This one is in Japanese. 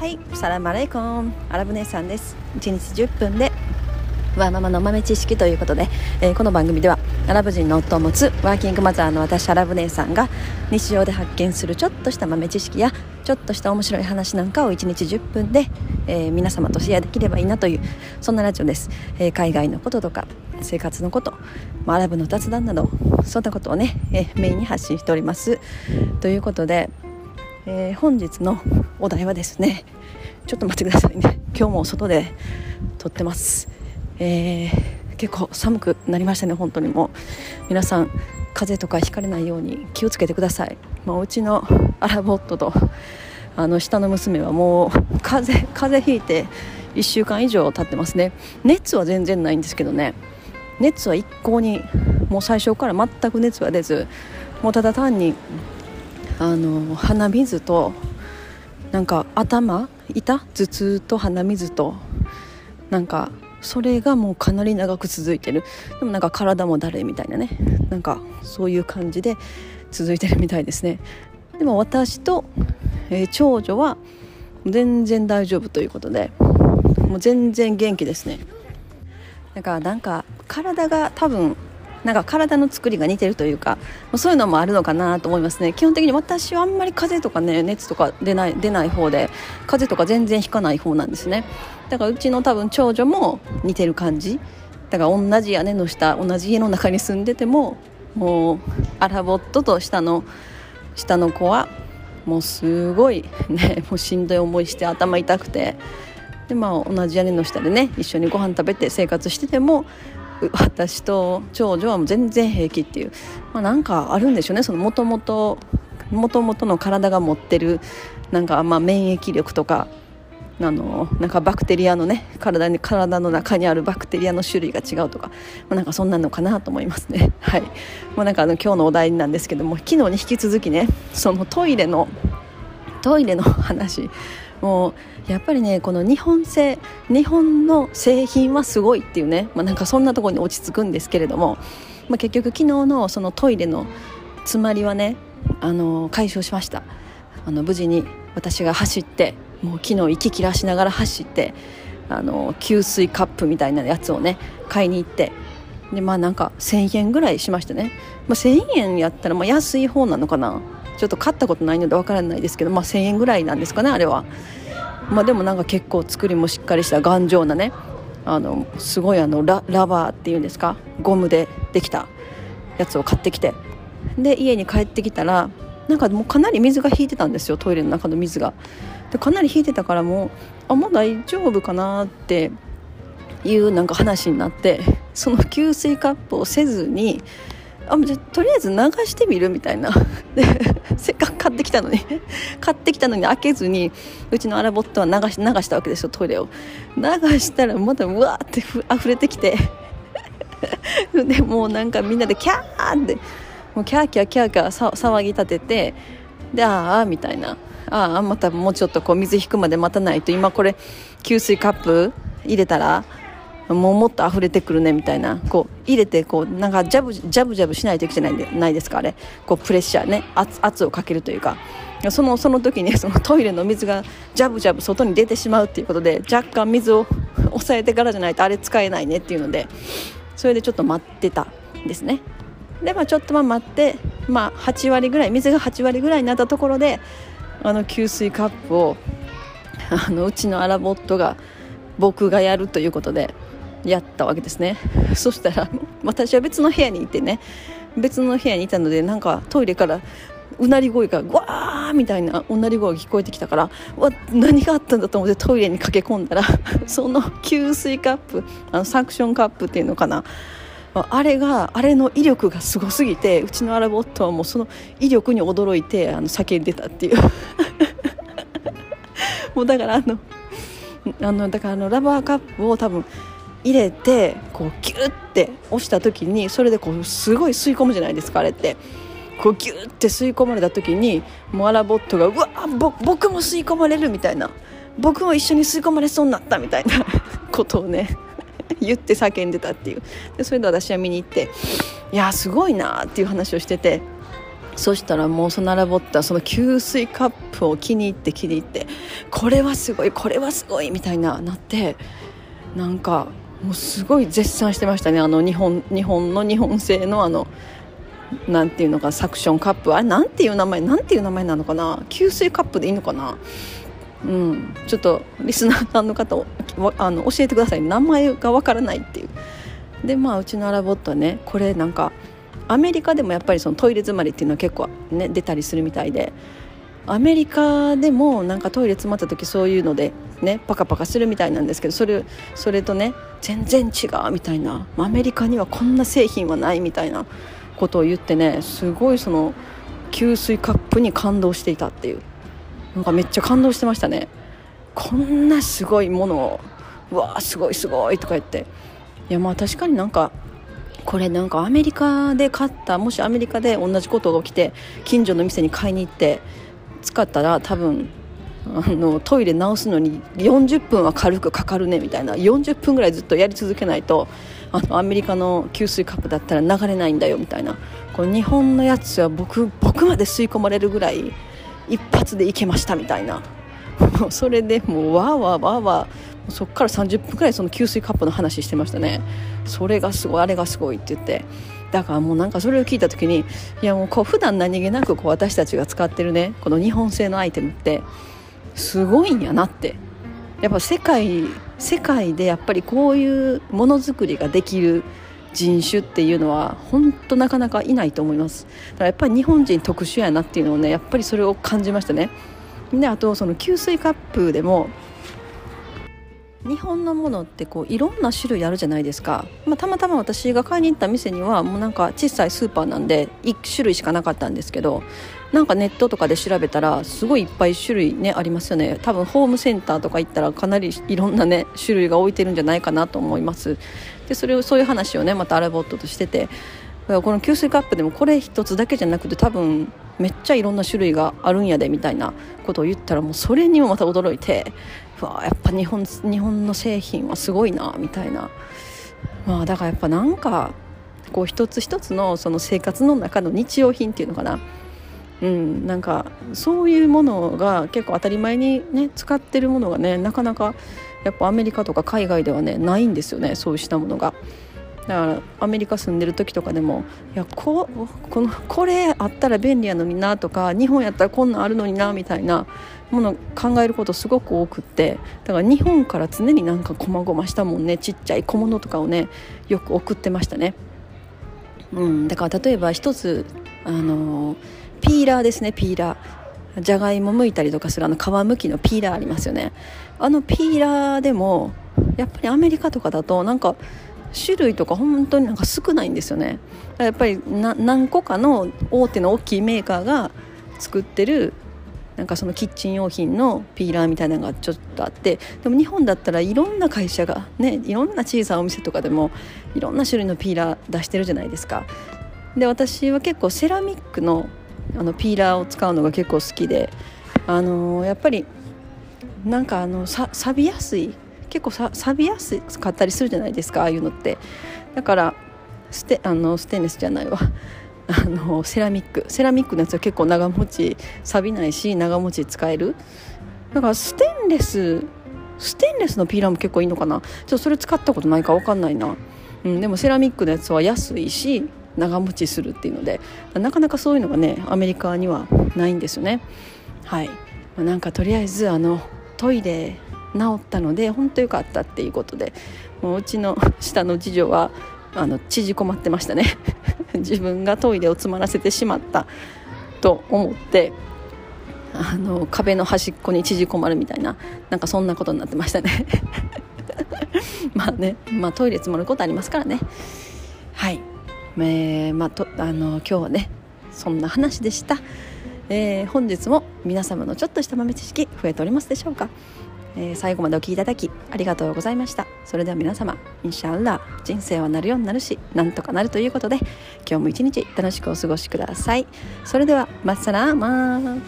はい、サラマレイコン。アラブ姉さんです。1日10分でワーママの豆知識ということで、えー、この番組ではアラブ人の夫を持つワーキングマザーの私アラブ姉さんが日常で発見するちょっとした豆知識やちょっとした面白い話なんかを1日10分で、えー、皆様とシェアできればいいなというそんなラジオです、えー、海外のこととか生活のこと、まあ、アラブの雑談などそんなことをね、えメインに発信しております。ということでえー、本日のお題はですねちょっと待ってくださいね。今日も外で撮ってます、えー、結構寒くなりましたね本当にもう。皆さん風邪とかひかれないように気をつけてください、まあ、うちのアラボットとあの下の娘はもう風邪風邪ひいて1週間以上経ってますね。熱は全然ないんですけどね。熱は一向にもう最初から全く熱は出ずもうただ単にあの鼻水となんか頭痛頭痛と鼻水となんかそれがもうかなり長く続いてる。でもなんか体もだるいみたいなね。なんかそういう感じで続いてるみたいですね。でも私と、えー、長女は全然大丈夫ということでもう全然元気ですね。だからなんか体が多分なんか体の作りが似てるというかそういうのもあるのかなと思いますね。基本的に私はあんまり風邪とかね熱とか出ない出ない方で風邪とか全然ひかない方なんですね。だからうちの多分長女も似てる感じ。だから同じ屋根の下同じ家の中に住んでてももうアラボットと下の下の子はもうすごいねもうしんどい思いして頭痛くて。でまあ同じ屋根の下でね一緒にご飯食べて生活してても私と長女はもう全然平気っていう、まあ、なんかあるんでしょうねそのもともともともとの体が持ってるなんかまあ免疫力とかあのなんかバクテリアのね体に体の中にあるバクテリアの種類が違うとか、まあ、なんかそんなのかなと思いますね。はい。もうなんかあの今日のお題なんですけども昨日に引き続きねそのトイレのトイレの話もうやっぱりねこの日本製日本の製品はすごいっていうね、まあ、なんかそんなところに落ち着くんですけれども、まあ、結局昨日のそのトイレの詰まりはねあの解消しました。あの無事に私が走ってもう昨日息切らしながら走ってあの給水カップみたいなやつをね買いに行ってでまあなんか1000円ぐらいしましたね、まあ、1000円やったらまあ安い方なのかな。ちょっと買ったことないのでわからないですけど、まあ、1000円ぐらいなんですかねあれは、まあ、でもなんか結構作りもしっかりした頑丈なねあのすごいあのララバーっていうんですかゴムでできたやつを買ってきて。で家に帰ってきたらなんかもうかなり水が引いてたんですよトイレの中の水が。でかなり引いてたからもうあもう大丈夫かなっていうなんか話になってその給水カップをせずにあじゃとりあえず流してみるみたいな。でせっかく買ってきたのに。買ってきたのに開けずにうちのアラボットは流し流したわけですよトイレを。流したらまたうわーってふ溢れてきて。でもうなんかみんなでキャーって。もうキャーキャーキャーキャー騒ぎ立てて。でああみたいな。ああまたもうちょっとこう水引くまで待たないと今これ給水カップ入れたらもうもっと溢れてくるねみたいなこう入れてこうなんかジャブジャブジャブしないといけないんでないですかあれ。こうプレッシャーね。圧圧をかけるというか。そのその時にそのトイレの水がジャブジャブ外に出てしまうっていうことで若干水を抑えてからじゃないとあれ使えないねっていうのでそれでちょっと待ってたんですね。でまあちょっとまあ待ってまあ8割ぐらい水が8割ぐらいになったところであの給水カップをあのうちのアラボットが僕がやるということでやったわけですね。そしたら 私は別の部屋にいてね別の部屋にいたのでなんかトイレからうなり声がわーみたいなうなり声が聞こえてきたからわ何があったんだと思ってトイレに駆け込んだら その給水カップあのサクションカップっていうのかな。あれがあれの威力がすごすぎてうちのアラボットはもうその威力に驚いてあの叫んでたっていう。もうだからあのあのだからあのラバーカップを多分入れてこうギュッて押した時にそれでこうすごい吸い込むじゃないですかあれって。こうギュッて吸い込まれた時にモアラボットがうわ僕も吸い込まれるみたいな。僕も一緒に吸い込まれそうになったみたいな ことをね 言って叫んでたっていう。でそれで私は見に行っていやすごいなっていう話をしてて。そしたらもうそのラボットはその給水カップを気に入って気に入ってこれはすごいこれはすごいみたいななってなんかもうすごい絶賛してましたね。あの日本日本の日本製のあのなんていうのかサクションカップ。あれなんていう名前なんていう名前なのかな？給水カップでいいのかな？うん。ちょっとリスナーさんの方あの教えてください名前がわからないっていう。でまあうちのアラボットはねこれなんかアメリカでもやっぱりそのトイレ詰まりっていうのは結構ね出たりするみたいで。アメリカでもなんかトイレ詰まった時そういうのでねパカパカするみたいなんですけどそれそれとね全然違うみたいな。アメリカにはこんな製品はないみたいなことを言ってねすごいその給水カップに感動していたっていうなんかめっちゃ感動してましたね。こんなすごいものをうわーすごいすごいとか言って。いやまあ確かになんかこれなんかアメリカで買ったもしアメリカで同じことが起きて近所の店に買いに行って使ったら多分あのトイレ直すのに40分は軽くかかるねみたいな40分ぐらいずっとやり続けないとあのアメリカの給水カップだったら流れないんだよみたいな。この日本のやつは僕僕まで吸い込まれるぐらい一発でいけましたみたいな。それでもうわーわーわーわーそっから30分くらいその給水カップの話してましたね。それがすごいあれがすごいって言って。だからもうなんかそれを聞いた時にいやもうこう普段何気なくこう私たちが使ってるねこの日本製のアイテムってすごいんやなって。やっぱ世界世界でやっぱりこういうものづくりができる人種っていうのは本当なかなかいないと思います。だからやっぱり日本人特殊やなっていうのをねやっぱりそれを感じましたね。であとその給水カップでも日本のものってこういろんな種類あるじゃないですか、まあ、たまたま私が買いに行った店にはもうなんか小さいスーパーなんで1種類しかなかったんですけどなんかネットとかで調べたらすごいいっぱい種類ねありますよね。多分ホームセンターとか行ったらかなりいろんなね種類が置いてるんじゃないかなと思います。でそれをそういう話をねまたアラボットとしててこの給水カップでもこれ一つだけじゃなくて多分めっちゃいろんな種類があるんやでみたいなことを言ったらもうそれにもまた驚いてわやっぱ日本日本の製品はすごいなみたいな、まあ、だからやっぱなんかこう一つ一つのその生活の中の日用品っていうのかなうん、なんかそういうものが結構当たり前にね使ってるものがねなかなかやっぱアメリカとか海外ではねないんですよねそうしたものが。だからアメリカ住んでる時とかでもいやここのこれあったら便利やのになとか日本やったらこんなんあるのになみたいなもの考えることすごく多くってだから日本から常になんかこまごましたもんねちっちゃい小物とかをねよく送ってましたね。うん、だから例えば一つあのピーラーですねピーラーじゃがいも剥いたりとかするあの皮むきのピーラーありますよねあのピーラーでもやっぱりアメリカとかだとなんか種類とか本当になんか少ないんですよね。やっぱり何個かの大手の大きいメーカーが作ってるなんかそのキッチン用品のピーラーみたいなのがちょっとあってでも日本だったらいろんな会社がねいろんな小さなお店とかでもいろんな種類のピーラー出してるじゃないですか。で私は結構セラミックのあのピーラーを使うのが結構好きであのー、やっぱりなんかあのさ錆びやすい結構さ錆びやすかったりするじゃないですかああいうのって。だからステあのステンレスじゃないわ。あのセラミック。セラミックのやつは結構長持ち錆びないし長持ち使える。だからステンレスステンレスのピーラーも結構いいのかな。ちょっとそれ使ったことないか分かんないな、うん、でもセラミックのやつは安いし長持ちするっていうので。なかなかそういうのがねアメリカにはないんですよね。はい、まあ、なんかとりあえずあのトイレ治ったので本当良かったっていうことでもううちの下の次女はあの縮こまってましたね。自分がトイレを詰まらせてしまったと思ってあの壁の端っこに縮こまるみたいななんかそんなことになってましたね。まあね、まあ、トイレ詰まることありますからね。はい、えー、まあ、とあの今日はねそんな話でした、えー、本日も皆様のちょっとした豆知識増えておりますでしょうか？えー、最後までお聴きいただきありがとうございました。それでは皆様インシャアラ人生はなるようになるしなんとかなるということで今日も一日楽しくお過ごしください。それではマッサラーマー